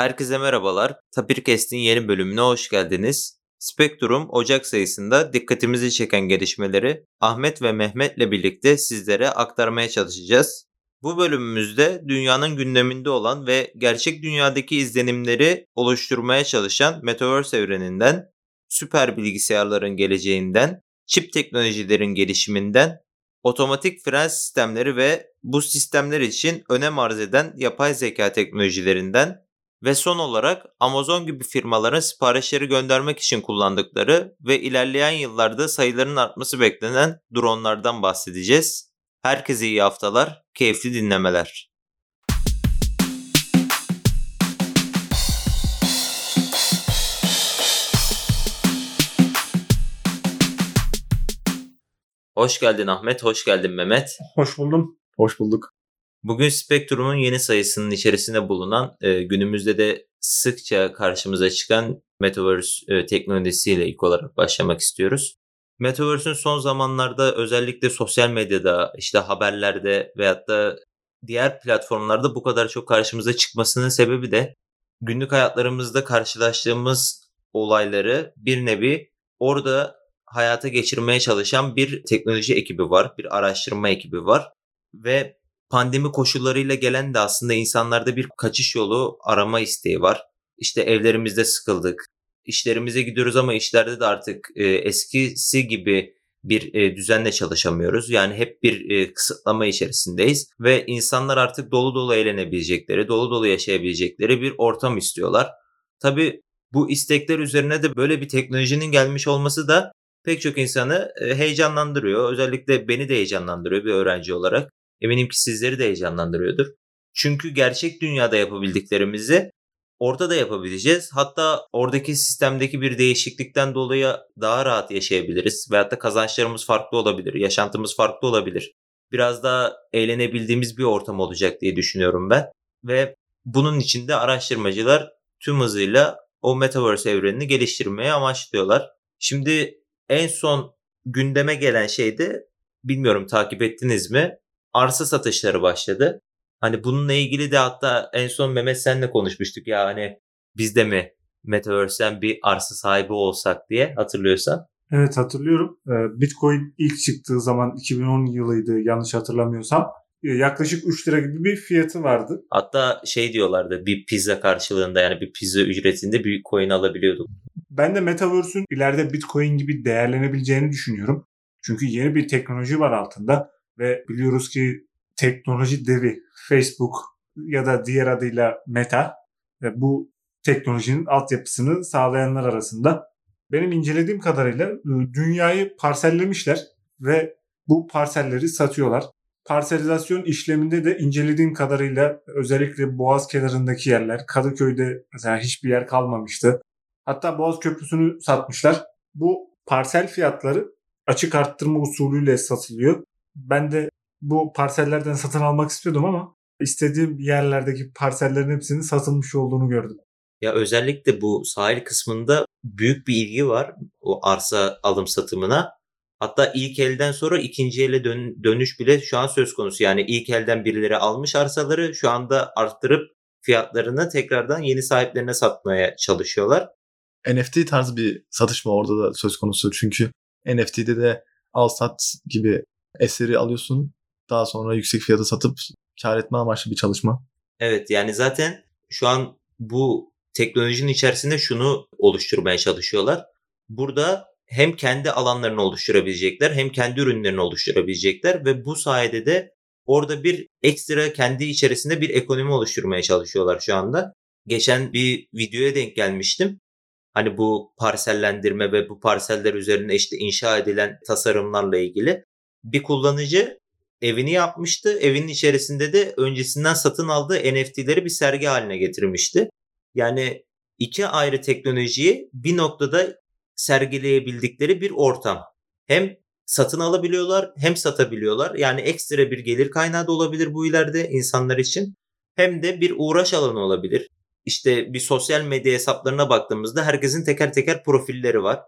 Herkese merhabalar. Tapirkest'in yeni bölümüne hoş geldiniz. Spektrum Ocak sayısında dikkatimizi çeken gelişmeleri Ahmet ve Mehmet'le birlikte sizlere aktarmaya çalışacağız. Bu bölümümüzde dünyanın gündeminde olan ve gerçek dünyadaki izlenimleri oluşturmaya çalışan Metaverse evreninden, süper bilgisayarların geleceğinden, çip teknolojilerin gelişiminden, otomatik fren sistemleri ve bu sistemler için önem arz eden yapay zeka teknolojilerinden ve son olarak Amazon gibi firmaların siparişleri göndermek için kullandıkları ve ilerleyen yıllarda sayılarının artması beklenen dronlardan bahsedeceğiz. Herkese iyi haftalar, keyifli dinlemeler. Hoş geldin Ahmet, hoş geldin Mehmet. Hoş buldum. Hoş bulduk. Bugün Spektrum'un yeni sayısının içerisinde bulunan e, günümüzde de sıkça karşımıza çıkan Metaverse e, teknolojisiyle ilk olarak başlamak istiyoruz. Metaverse'ün son zamanlarda özellikle sosyal medyada, işte haberlerde veyahut da diğer platformlarda bu kadar çok karşımıza çıkmasının sebebi de günlük hayatlarımızda karşılaştığımız olayları bir nevi orada hayata geçirmeye çalışan bir teknoloji ekibi var, bir araştırma ekibi var ve pandemi koşullarıyla gelen de aslında insanlarda bir kaçış yolu arama isteği var. İşte evlerimizde sıkıldık. İşlerimize gidiyoruz ama işlerde de artık e, eskisi gibi bir e, düzenle çalışamıyoruz. Yani hep bir e, kısıtlama içerisindeyiz ve insanlar artık dolu dolu eğlenebilecekleri, dolu dolu yaşayabilecekleri bir ortam istiyorlar. Tabii bu istekler üzerine de böyle bir teknolojinin gelmiş olması da pek çok insanı e, heyecanlandırıyor. Özellikle beni de heyecanlandırıyor bir öğrenci olarak. Eminim ki sizleri de heyecanlandırıyordur. Çünkü gerçek dünyada yapabildiklerimizi orada da yapabileceğiz. Hatta oradaki sistemdeki bir değişiklikten dolayı daha rahat yaşayabiliriz. Veyahut da kazançlarımız farklı olabilir, yaşantımız farklı olabilir. Biraz daha eğlenebildiğimiz bir ortam olacak diye düşünüyorum ben. Ve bunun için de araştırmacılar tüm hızıyla o Metaverse evrenini geliştirmeye amaçlıyorlar. Şimdi en son gündeme gelen şey de bilmiyorum takip ettiniz mi? Arsa satışları başladı. Hani bununla ilgili de hatta en son Mehmet senle konuşmuştuk ya hani biz de mi Metaverse'den bir arsa sahibi olsak diye hatırlıyorsan. Evet hatırlıyorum. Ee, Bitcoin ilk çıktığı zaman 2010 yılıydı yanlış hatırlamıyorsam. Ee, yaklaşık 3 lira gibi bir fiyatı vardı. Hatta şey diyorlardı bir pizza karşılığında yani bir pizza ücretinde bir coin alabiliyorduk. Ben de Metaverse'ün ileride Bitcoin gibi değerlenebileceğini düşünüyorum. Çünkü yeni bir teknoloji var altında ve biliyoruz ki teknoloji devi Facebook ya da diğer adıyla Meta ve bu teknolojinin altyapısını sağlayanlar arasında. Benim incelediğim kadarıyla e, dünyayı parsellemişler ve bu parselleri satıyorlar. Parselizasyon işleminde de incelediğim kadarıyla özellikle Boğaz kenarındaki yerler, Kadıköy'de mesela hiçbir yer kalmamıştı. Hatta Boğaz Köprüsü'nü satmışlar. Bu parsel fiyatları açık arttırma usulüyle satılıyor ben de bu parsellerden satın almak istiyordum ama istediğim yerlerdeki parsellerin hepsinin satılmış olduğunu gördüm. Ya özellikle bu sahil kısmında büyük bir ilgi var o arsa alım satımına. Hatta ilk elden sonra ikinci ele dön- dönüş bile şu an söz konusu. Yani ilk elden birileri almış arsaları şu anda arttırıp fiyatlarını tekrardan yeni sahiplerine satmaya çalışıyorlar. NFT tarzı bir satış mı orada da söz konusu? Çünkü NFT'de de al sat gibi eseri alıyorsun. Daha sonra yüksek fiyata satıp kar etme amaçlı bir çalışma. Evet yani zaten şu an bu teknolojinin içerisinde şunu oluşturmaya çalışıyorlar. Burada hem kendi alanlarını oluşturabilecekler hem kendi ürünlerini oluşturabilecekler ve bu sayede de orada bir ekstra kendi içerisinde bir ekonomi oluşturmaya çalışıyorlar şu anda. Geçen bir videoya denk gelmiştim. Hani bu parsellendirme ve bu parseller üzerine işte inşa edilen tasarımlarla ilgili bir kullanıcı evini yapmıştı. Evinin içerisinde de öncesinden satın aldığı NFT'leri bir sergi haline getirmişti. Yani iki ayrı teknolojiyi bir noktada sergileyebildikleri bir ortam. Hem satın alabiliyorlar hem satabiliyorlar. Yani ekstra bir gelir kaynağı da olabilir bu ileride insanlar için. Hem de bir uğraş alanı olabilir. İşte bir sosyal medya hesaplarına baktığımızda herkesin teker teker profilleri var.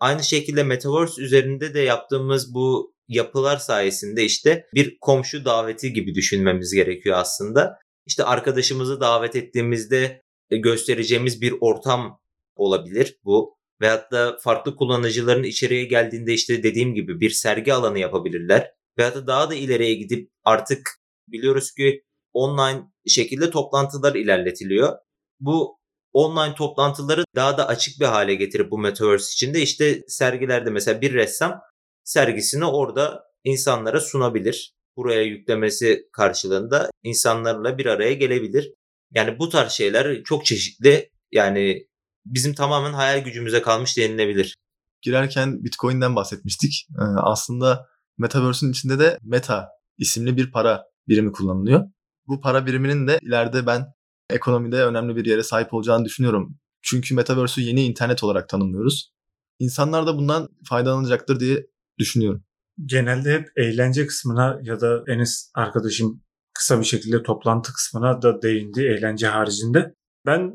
Aynı şekilde Metaverse üzerinde de yaptığımız bu yapılar sayesinde işte bir komşu daveti gibi düşünmemiz gerekiyor aslında. İşte arkadaşımızı davet ettiğimizde göstereceğimiz bir ortam olabilir bu. Veyahut da farklı kullanıcıların içeriye geldiğinde işte dediğim gibi bir sergi alanı yapabilirler. Veyahut da daha da ileriye gidip artık biliyoruz ki online şekilde toplantılar ilerletiliyor. Bu online toplantıları daha da açık bir hale getirip bu Metaverse içinde işte sergilerde mesela bir ressam sergisini orada insanlara sunabilir. Buraya yüklemesi karşılığında insanlarla bir araya gelebilir. Yani bu tarz şeyler çok çeşitli. Yani bizim tamamen hayal gücümüze kalmış denilebilir. Girerken Bitcoin'den bahsetmiştik. Ee, aslında Metaverse'ün içinde de Meta isimli bir para birimi kullanılıyor. Bu para biriminin de ileride ben ekonomide önemli bir yere sahip olacağını düşünüyorum. Çünkü Metaverse'ü yeni internet olarak tanımlıyoruz. İnsanlar da bundan faydalanacaktır diye düşünüyorum. Genelde hep eğlence kısmına ya da Enes arkadaşım kısa bir şekilde toplantı kısmına da değindi eğlence haricinde. Ben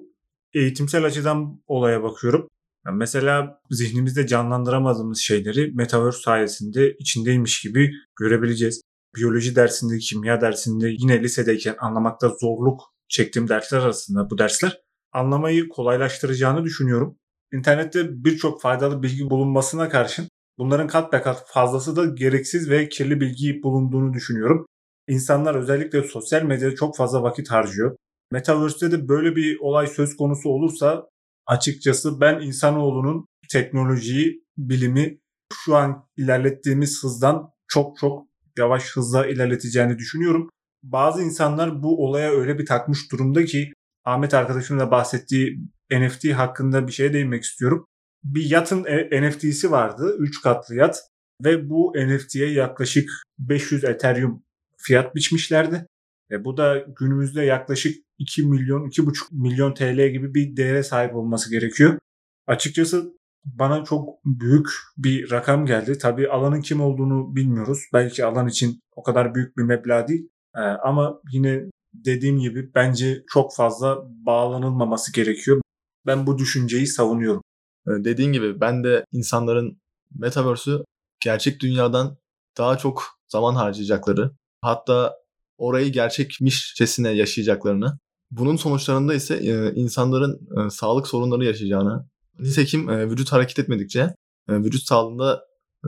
eğitimsel açıdan olaya bakıyorum. Yani mesela zihnimizde canlandıramadığımız şeyleri Metaverse sayesinde içindeymiş gibi görebileceğiz. Biyoloji dersinde, kimya dersinde yine lisedeyken anlamakta zorluk çektiğim dersler arasında bu dersler anlamayı kolaylaştıracağını düşünüyorum. İnternette birçok faydalı bilgi bulunmasına karşın bunların kat be kat fazlası da gereksiz ve kirli bilgi bulunduğunu düşünüyorum. İnsanlar özellikle sosyal medyada çok fazla vakit harcıyor. Metaverse'de de böyle bir olay söz konusu olursa açıkçası ben insanoğlunun teknolojiyi, bilimi şu an ilerlettiğimiz hızdan çok çok yavaş hızla ilerleteceğini düşünüyorum. Bazı insanlar bu olaya öyle bir takmış durumda ki Ahmet arkadaşımın da bahsettiği NFT hakkında bir şeye değinmek istiyorum. Bir yatın e, NFT'si vardı. 3 katlı yat. Ve bu NFT'ye yaklaşık 500 Ethereum fiyat biçmişlerdi. E bu da günümüzde yaklaşık 2 milyon, 2,5 milyon TL gibi bir değere sahip olması gerekiyor. Açıkçası bana çok büyük bir rakam geldi. Tabii alanın kim olduğunu bilmiyoruz. Belki alan için o kadar büyük bir meblağ değil. Ee, ama yine dediğim gibi bence çok fazla bağlanılmaması gerekiyor. Ben bu düşünceyi savunuyorum. Ee, dediğin gibi ben de insanların Metaverse'ü gerçek dünyadan daha çok zaman harcayacakları, hatta orayı gerçekmişçesine yaşayacaklarını, bunun sonuçlarında ise e, insanların e, sağlık sorunları yaşayacağını, nitekim e, vücut hareket etmedikçe vücut sağlığında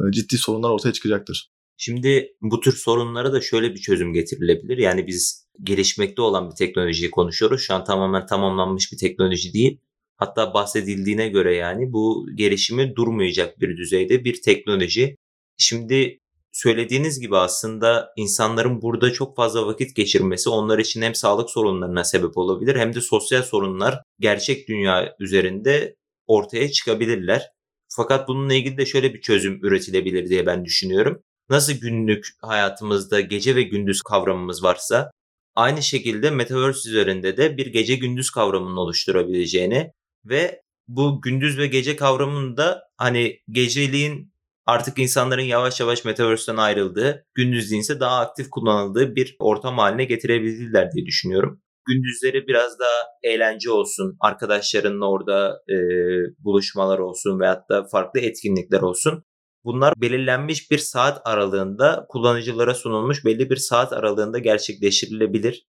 ciddi sorunlar ortaya çıkacaktır. Şimdi bu tür sorunlara da şöyle bir çözüm getirilebilir. Yani biz gelişmekte olan bir teknolojiyi konuşuyoruz. Şu an tamamen tamamlanmış bir teknoloji değil. Hatta bahsedildiğine göre yani bu gelişimi durmayacak bir düzeyde bir teknoloji. Şimdi söylediğiniz gibi aslında insanların burada çok fazla vakit geçirmesi onlar için hem sağlık sorunlarına sebep olabilir hem de sosyal sorunlar gerçek dünya üzerinde ortaya çıkabilirler. Fakat bununla ilgili de şöyle bir çözüm üretilebilir diye ben düşünüyorum. Nasıl günlük hayatımızda gece ve gündüz kavramımız varsa aynı şekilde Metaverse üzerinde de bir gece gündüz kavramını oluşturabileceğini ve bu gündüz ve gece kavramını da hani geceliğin artık insanların yavaş yavaş Metaverse'den ayrıldığı, gündüzliğin ise daha aktif kullanıldığı bir ortam haline getirebilirler diye düşünüyorum. Gündüzleri biraz daha eğlence olsun, arkadaşlarınla orada e, buluşmalar olsun veyahut da farklı etkinlikler olsun. Bunlar belirlenmiş bir saat aralığında kullanıcılara sunulmuş belli bir saat aralığında gerçekleştirilebilir.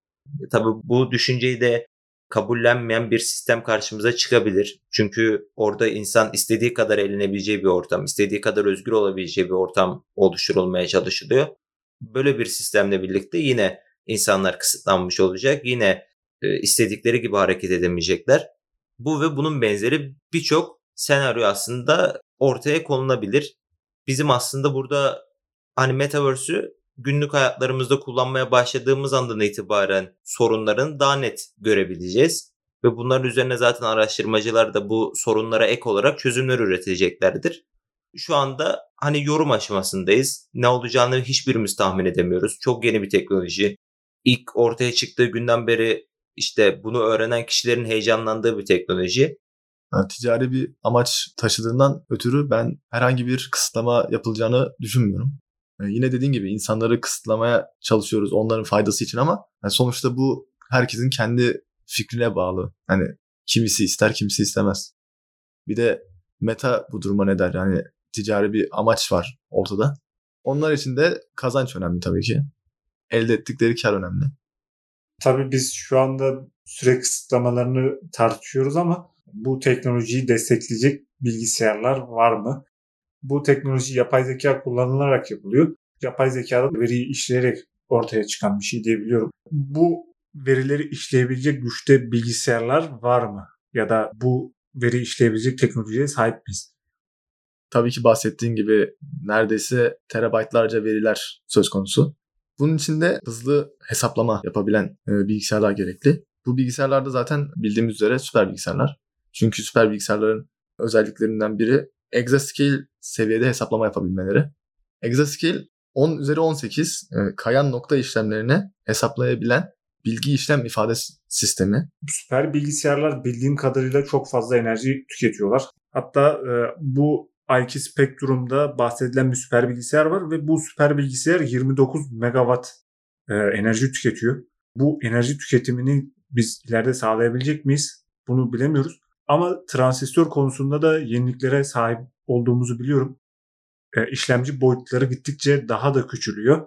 Tabii bu düşünceyi de kabullenmeyen bir sistem karşımıza çıkabilir. Çünkü orada insan istediği kadar eğlenebileceği bir ortam, istediği kadar özgür olabileceği bir ortam oluşturulmaya çalışılıyor. Böyle bir sistemle birlikte yine insanlar kısıtlanmış olacak. Yine e, istedikleri gibi hareket edemeyecekler. Bu ve bunun benzeri birçok senaryo aslında ortaya konulabilir. Bizim aslında burada hani Metaverse'ü günlük hayatlarımızda kullanmaya başladığımız andan itibaren sorunların daha net görebileceğiz. Ve bunların üzerine zaten araştırmacılar da bu sorunlara ek olarak çözümler üreteceklerdir. Şu anda hani yorum aşamasındayız. Ne olacağını hiçbirimiz tahmin edemiyoruz. Çok yeni bir teknoloji. İlk ortaya çıktığı günden beri işte bunu öğrenen kişilerin heyecanlandığı bir teknoloji. Yani ticari bir amaç taşıdığından ötürü ben herhangi bir kısıtlama yapılacağını düşünmüyorum. Yani yine dediğin gibi insanları kısıtlamaya çalışıyoruz onların faydası için ama yani sonuçta bu herkesin kendi fikrine bağlı. Hani kimisi ister kimisi istemez. Bir de meta bu duruma ne der? Yani ticari bir amaç var ortada. Onlar için de kazanç önemli tabii ki. Elde ettikleri kar önemli. Tabii biz şu anda süre kısıtlamalarını tartışıyoruz ama bu teknolojiyi destekleyecek bilgisayarlar var mı? Bu teknoloji yapay zeka kullanılarak yapılıyor. Yapay zekada veriyi işleyerek ortaya çıkan bir şey diyebiliyorum. Bu verileri işleyebilecek güçte bilgisayarlar var mı? Ya da bu veri işleyebilecek teknolojiye sahip miyiz? Tabii ki bahsettiğin gibi neredeyse terabaytlarca veriler söz konusu. Bunun için de hızlı hesaplama yapabilen e, bilgisayarlar gerekli. Bu bilgisayarlarda zaten bildiğimiz üzere süper bilgisayarlar. Çünkü süper bilgisayarların özelliklerinden biri exascale seviyede hesaplama yapabilmeleri. Exascale 10 üzeri 18 e, kayan nokta işlemlerini hesaplayabilen bilgi işlem ifade sistemi. Süper bilgisayarlar bildiğim kadarıyla çok fazla enerji tüketiyorlar. Hatta e, bu IQ Spectrum'da bahsedilen bir süper bilgisayar var ve bu süper bilgisayar 29 megawatt e, enerji tüketiyor. Bu enerji tüketimini biz ileride sağlayabilecek miyiz? Bunu bilemiyoruz. Ama transistör konusunda da yeniliklere sahip olduğumuzu biliyorum. E, işlemci boyutları gittikçe daha da küçülüyor.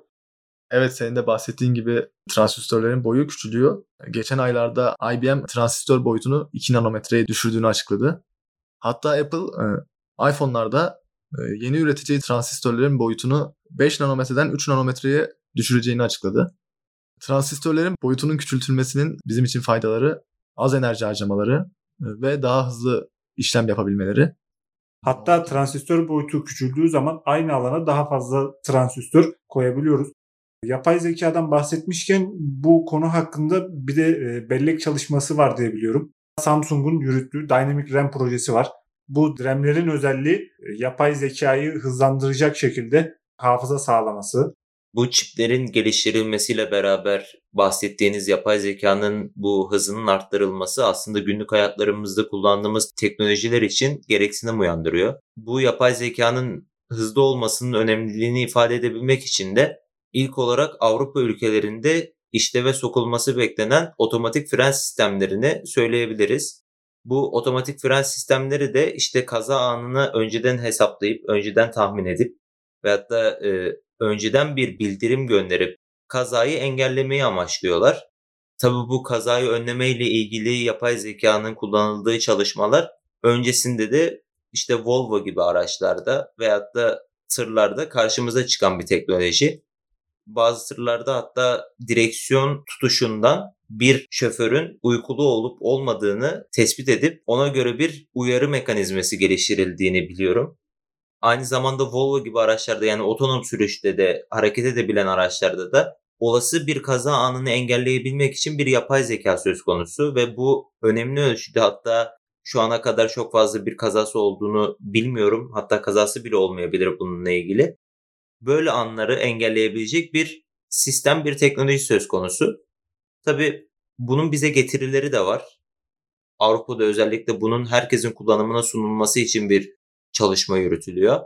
Evet senin de bahsettiğin gibi transistörlerin boyu küçülüyor. Geçen aylarda IBM transistör boyutunu 2 nanometreye düşürdüğünü açıkladı. Hatta Apple e, iPhone'larda e, yeni üreteceği transistörlerin boyutunu 5 nanometreden 3 nanometreye düşüreceğini açıkladı. Transistörlerin boyutunun küçültülmesinin bizim için faydaları az enerji harcamaları ve daha hızlı işlem yapabilmeleri. Hatta transistör boyutu küçüldüğü zaman aynı alana daha fazla transistör koyabiliyoruz. Yapay zekadan bahsetmişken bu konu hakkında bir de e, bellek çalışması var diye biliyorum. Samsung'un yürüttüğü Dynamic RAM projesi var. Bu RAM'lerin özelliği e, yapay zekayı hızlandıracak şekilde hafıza sağlaması. Bu çiplerin geliştirilmesiyle beraber bahsettiğiniz yapay zekanın bu hızının arttırılması aslında günlük hayatlarımızda kullandığımız teknolojiler için gereksinim uyandırıyor. Bu yapay zekanın hızlı olmasının önemliliğini ifade edebilmek için de ilk olarak Avrupa ülkelerinde işleve sokulması beklenen otomatik fren sistemlerini söyleyebiliriz. Bu otomatik fren sistemleri de işte kaza anını önceden hesaplayıp, önceden tahmin edip veyahut da e, önceden bir bildirim gönderip kazayı engellemeyi amaçlıyorlar. Tabi bu kazayı önleme ile ilgili yapay zekanın kullanıldığı çalışmalar öncesinde de işte Volvo gibi araçlarda veyahut da tırlarda karşımıza çıkan bir teknoloji. Bazı tırlarda hatta direksiyon tutuşundan bir şoförün uykulu olup olmadığını tespit edip ona göre bir uyarı mekanizması geliştirildiğini biliyorum. Aynı zamanda Volvo gibi araçlarda yani otonom sürüşte de hareket edebilen araçlarda da olası bir kaza anını engelleyebilmek için bir yapay zeka söz konusu ve bu önemli ölçüde hatta şu ana kadar çok fazla bir kazası olduğunu bilmiyorum. Hatta kazası bile olmayabilir bununla ilgili. Böyle anları engelleyebilecek bir sistem, bir teknoloji söz konusu. Tabi bunun bize getirileri de var. Avrupa'da özellikle bunun herkesin kullanımına sunulması için bir çalışma yürütülüyor.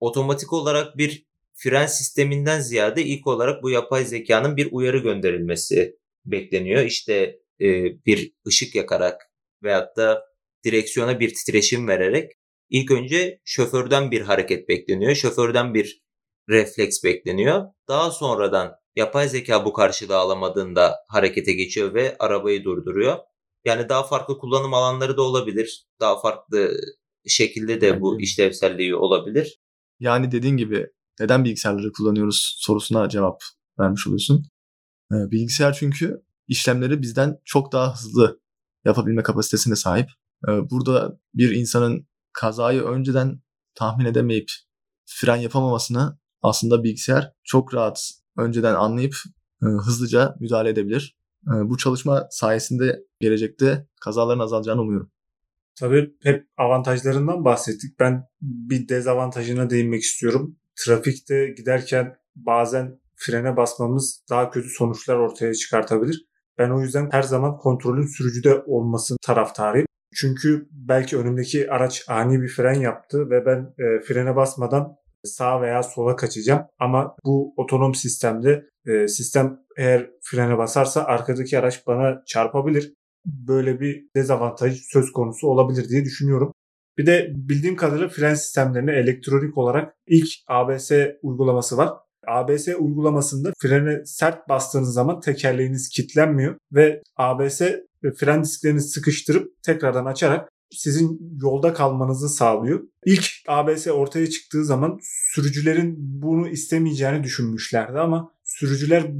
Otomatik olarak bir fren sisteminden ziyade ilk olarak bu yapay zekanın bir uyarı gönderilmesi bekleniyor. İşte e, bir ışık yakarak veyahut da direksiyona bir titreşim vererek ilk önce şoförden bir hareket bekleniyor. Şoförden bir refleks bekleniyor. Daha sonradan yapay zeka bu karşılığı alamadığında harekete geçiyor ve arabayı durduruyor. Yani daha farklı kullanım alanları da olabilir. Daha farklı şekilde de bu işlevselliği olabilir. Yani dediğin gibi neden bilgisayarları kullanıyoruz sorusuna cevap vermiş oluyorsun. Ee, bilgisayar çünkü işlemleri bizden çok daha hızlı yapabilme kapasitesine sahip. Ee, burada bir insanın kazayı önceden tahmin edemeyip fren yapamamasını aslında bilgisayar çok rahat önceden anlayıp e, hızlıca müdahale edebilir. E, bu çalışma sayesinde gelecekte kazaların azalacağını umuyorum. Tabii hep avantajlarından bahsettik. Ben bir dezavantajına değinmek istiyorum. Trafikte giderken bazen frene basmamız daha kötü sonuçlar ortaya çıkartabilir. Ben o yüzden her zaman kontrolün sürücüde olması taraftarıyım. Çünkü belki önümdeki araç ani bir fren yaptı ve ben e, frene basmadan sağa veya sola kaçacağım. Ama bu otonom sistemde e, sistem eğer frene basarsa arkadaki araç bana çarpabilir. Böyle bir dezavantaj söz konusu olabilir diye düşünüyorum. Bir de bildiğim kadarıyla fren sistemlerine elektronik olarak ilk ABS uygulaması var. ABS uygulamasında frene sert bastığınız zaman tekerleğiniz kilitlenmiyor ve ABS fren disklerini sıkıştırıp tekrardan açarak sizin yolda kalmanızı sağlıyor. İlk ABS ortaya çıktığı zaman sürücülerin bunu istemeyeceğini düşünmüşlerdi ama sürücüler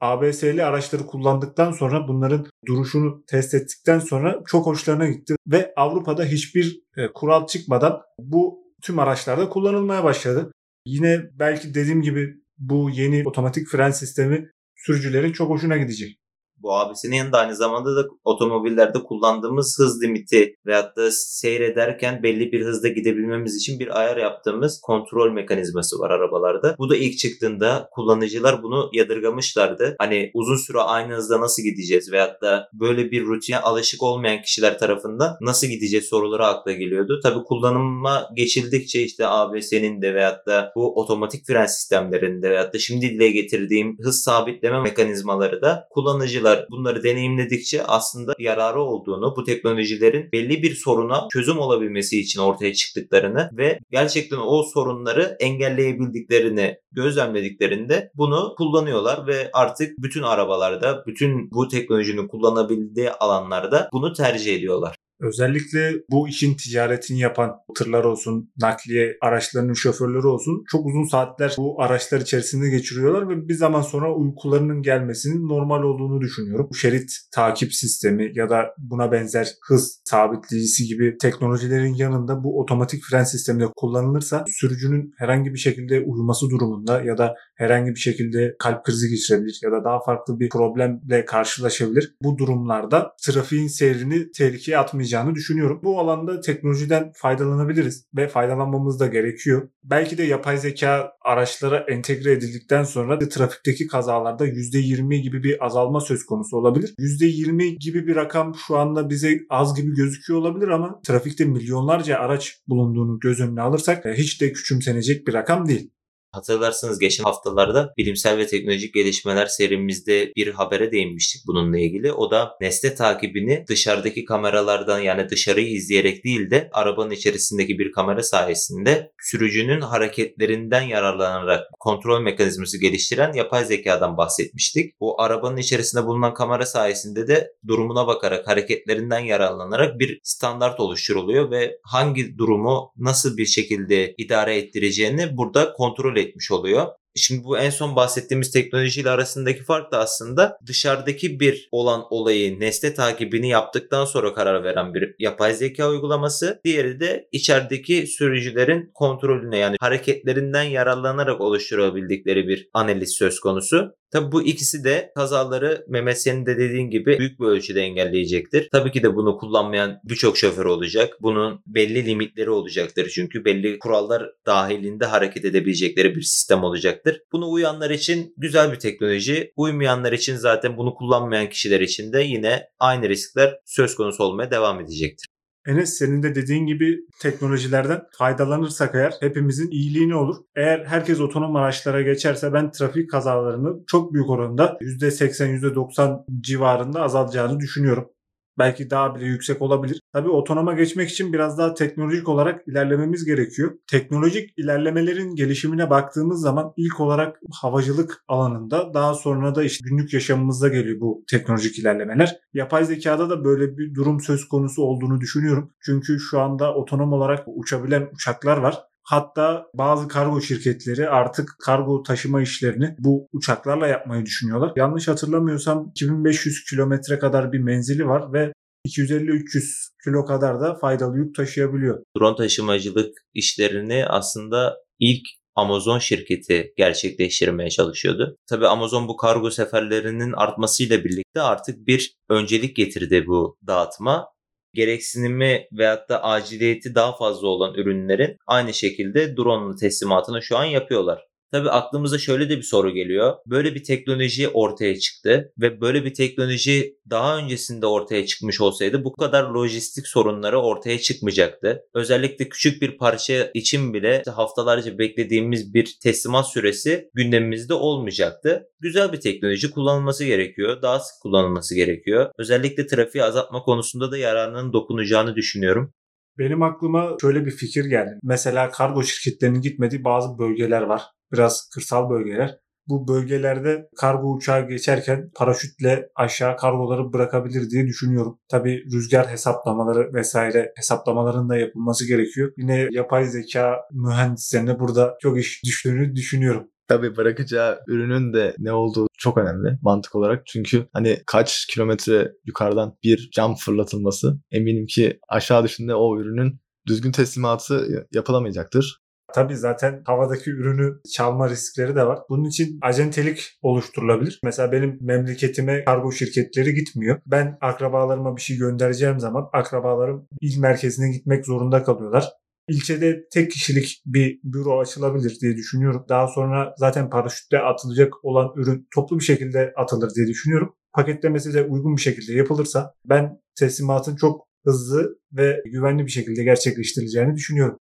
ABS'li araçları kullandıktan sonra bunların duruşunu test ettikten sonra çok hoşlarına gitti ve Avrupa'da hiçbir e, kural çıkmadan bu tüm araçlarda kullanılmaya başladı. Yine belki dediğim gibi bu yeni otomatik fren sistemi sürücülerin çok hoşuna gidecek. Bu abisinin yanında aynı zamanda da otomobillerde kullandığımız hız limiti veyahut da seyrederken belli bir hızda gidebilmemiz için bir ayar yaptığımız kontrol mekanizması var arabalarda. Bu da ilk çıktığında kullanıcılar bunu yadırgamışlardı. Hani uzun süre aynı hızda nasıl gideceğiz veyahut da böyle bir rutine alışık olmayan kişiler tarafından nasıl gideceğiz soruları akla geliyordu. Tabii kullanıma geçildikçe işte ABS'nin de veyahut da bu otomatik fren sistemlerinde veyahut da şimdi dile getirdiğim hız sabitleme mekanizmaları da kullanıcılar kullanıcılar bunları deneyimledikçe aslında yararı olduğunu, bu teknolojilerin belli bir soruna çözüm olabilmesi için ortaya çıktıklarını ve gerçekten o sorunları engelleyebildiklerini gözlemlediklerinde bunu kullanıyorlar ve artık bütün arabalarda, bütün bu teknolojinin kullanabildiği alanlarda bunu tercih ediyorlar. Özellikle bu işin ticaretini yapan tırlar olsun, nakliye araçlarının şoförleri olsun çok uzun saatler bu araçlar içerisinde geçiriyorlar ve bir zaman sonra uykularının gelmesinin normal olduğunu düşünüyorum. Bu şerit takip sistemi ya da buna benzer hız sabitleyicisi gibi teknolojilerin yanında bu otomatik fren sistemi de kullanılırsa sürücünün herhangi bir şekilde uyuması durumunda ya da herhangi bir şekilde kalp krizi geçirebilir ya da daha farklı bir problemle karşılaşabilir. Bu durumlarda trafiğin seyrini tehlikeye atmayacağını düşünüyorum. Bu alanda teknolojiden faydalanabiliriz ve faydalanmamız da gerekiyor. Belki de yapay zeka araçlara entegre edildikten sonra trafikteki kazalarda %20 gibi bir azalma söz konusu olabilir. %20 gibi bir rakam şu anda bize az gibi gözüküyor olabilir ama trafikte milyonlarca araç bulunduğunu göz önüne alırsak hiç de küçümsenecek bir rakam değil. Hatırlarsanız geçen haftalarda bilimsel ve teknolojik gelişmeler serimizde bir habere değinmiştik bununla ilgili. O da nesne takibini dışarıdaki kameralardan yani dışarıyı izleyerek değil de arabanın içerisindeki bir kamera sayesinde sürücünün hareketlerinden yararlanarak kontrol mekanizması geliştiren yapay zekadan bahsetmiştik. Bu arabanın içerisinde bulunan kamera sayesinde de durumuna bakarak hareketlerinden yararlanarak bir standart oluşturuluyor ve hangi durumu nasıl bir şekilde idare ettireceğini burada kontrol etmiş oluyor. Şimdi bu en son bahsettiğimiz teknolojiyle arasındaki fark da aslında dışarıdaki bir olan olayı nesne takibini yaptıktan sonra karar veren bir yapay zeka uygulaması. Diğeri de içerideki sürücülerin kontrolüne yani hareketlerinden yararlanarak oluşturabildikleri bir analiz söz konusu. Tabi bu ikisi de kazaları Mehmet senin de dediğin gibi büyük bir ölçüde engelleyecektir. Tabii ki de bunu kullanmayan birçok şoför olacak. Bunun belli limitleri olacaktır. Çünkü belli kurallar dahilinde hareket edebilecekleri bir sistem olacaktır. Bunu uyanlar için güzel bir teknoloji. Uymayanlar için zaten bunu kullanmayan kişiler için de yine aynı riskler söz konusu olmaya devam edecektir. Enes senin de dediğin gibi teknolojilerden faydalanırsak eğer hepimizin iyiliğine olur. Eğer herkes otonom araçlara geçerse ben trafik kazalarını çok büyük oranda %80 %90 civarında azalacağını düşünüyorum. Belki daha bile yüksek olabilir. Tabii otonoma geçmek için biraz daha teknolojik olarak ilerlememiz gerekiyor. Teknolojik ilerlemelerin gelişimine baktığımız zaman ilk olarak havacılık alanında daha sonra da işte günlük yaşamımızda geliyor bu teknolojik ilerlemeler. Yapay zekada da böyle bir durum söz konusu olduğunu düşünüyorum. Çünkü şu anda otonom olarak uçabilen uçaklar var. Hatta bazı kargo şirketleri artık kargo taşıma işlerini bu uçaklarla yapmayı düşünüyorlar. Yanlış hatırlamıyorsam 2500 kilometre kadar bir menzili var ve 250-300 kilo kadar da faydalı yük taşıyabiliyor. Drone taşımacılık işlerini aslında ilk Amazon şirketi gerçekleştirmeye çalışıyordu. Tabi Amazon bu kargo seferlerinin artmasıyla birlikte artık bir öncelik getirdi bu dağıtıma gereksinimi veyahut da aciliyeti daha fazla olan ürünlerin aynı şekilde drone teslimatını şu an yapıyorlar. Tabi aklımıza şöyle de bir soru geliyor. Böyle bir teknoloji ortaya çıktı ve böyle bir teknoloji daha öncesinde ortaya çıkmış olsaydı bu kadar lojistik sorunları ortaya çıkmayacaktı. Özellikle küçük bir parça için bile haftalarca beklediğimiz bir teslimat süresi gündemimizde olmayacaktı. Güzel bir teknoloji kullanılması gerekiyor. Daha sık kullanılması gerekiyor. Özellikle trafiği azaltma konusunda da yararının dokunacağını düşünüyorum. Benim aklıma şöyle bir fikir geldi. Mesela kargo şirketlerinin gitmediği bazı bölgeler var biraz kırsal bölgeler. Bu bölgelerde kargo uçağı geçerken paraşütle aşağı kargoları bırakabilir diye düşünüyorum. Tabii rüzgar hesaplamaları vesaire hesaplamaların da yapılması gerekiyor. Yine yapay zeka mühendislerine burada çok iş düştüğünü düşünüyorum. Tabii bırakacağı ürünün de ne olduğu çok önemli mantık olarak. Çünkü hani kaç kilometre yukarıdan bir cam fırlatılması eminim ki aşağı düşünde o ürünün düzgün teslimatı yapılamayacaktır. Tabii zaten havadaki ürünü çalma riskleri de var. Bunun için acentelik oluşturulabilir. Mesela benim memleketime kargo şirketleri gitmiyor. Ben akrabalarıma bir şey göndereceğim zaman akrabalarım il merkezine gitmek zorunda kalıyorlar. İlçede tek kişilik bir büro açılabilir diye düşünüyorum. Daha sonra zaten paraşütle atılacak olan ürün toplu bir şekilde atılır diye düşünüyorum. Paketlemesi de uygun bir şekilde yapılırsa ben teslimatın çok hızlı ve güvenli bir şekilde gerçekleştirileceğini düşünüyorum.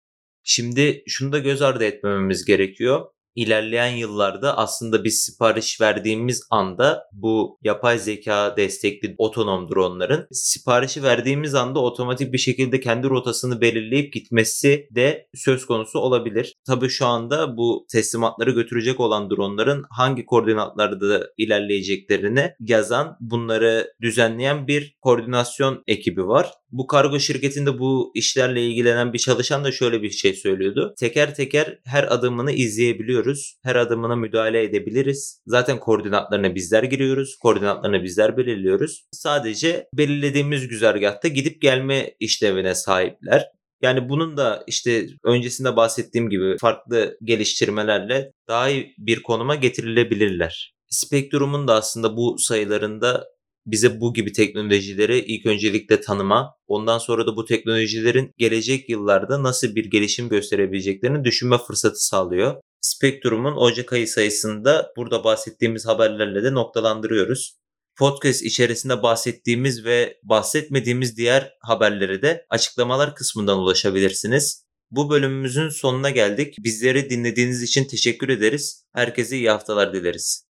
Şimdi şunu da göz ardı etmememiz gerekiyor. İlerleyen yıllarda aslında biz sipariş verdiğimiz anda bu yapay zeka destekli otonom dronların siparişi verdiğimiz anda otomatik bir şekilde kendi rotasını belirleyip gitmesi de söz konusu olabilir. Tabii şu anda bu teslimatları götürecek olan dronların hangi koordinatlarda ilerleyeceklerini yazan, bunları düzenleyen bir koordinasyon ekibi var. Bu kargo şirketinde bu işlerle ilgilenen bir çalışan da şöyle bir şey söylüyordu. Teker teker her adımını izleyebiliyoruz. Her adımına müdahale edebiliriz. Zaten koordinatlarına bizler giriyoruz. Koordinatlarını bizler belirliyoruz. Sadece belirlediğimiz güzergahta gidip gelme işlevine sahipler. Yani bunun da işte öncesinde bahsettiğim gibi farklı geliştirmelerle daha iyi bir konuma getirilebilirler. Spektrum'un da aslında bu sayılarında bize bu gibi teknolojileri ilk öncelikle tanıma, ondan sonra da bu teknolojilerin gelecek yıllarda nasıl bir gelişim gösterebileceklerini düşünme fırsatı sağlıyor. Spektrum'un Ocak ayı sayısında burada bahsettiğimiz haberlerle de noktalandırıyoruz. Podcast içerisinde bahsettiğimiz ve bahsetmediğimiz diğer haberleri de açıklamalar kısmından ulaşabilirsiniz. Bu bölümümüzün sonuna geldik. Bizleri dinlediğiniz için teşekkür ederiz. Herkese iyi haftalar dileriz.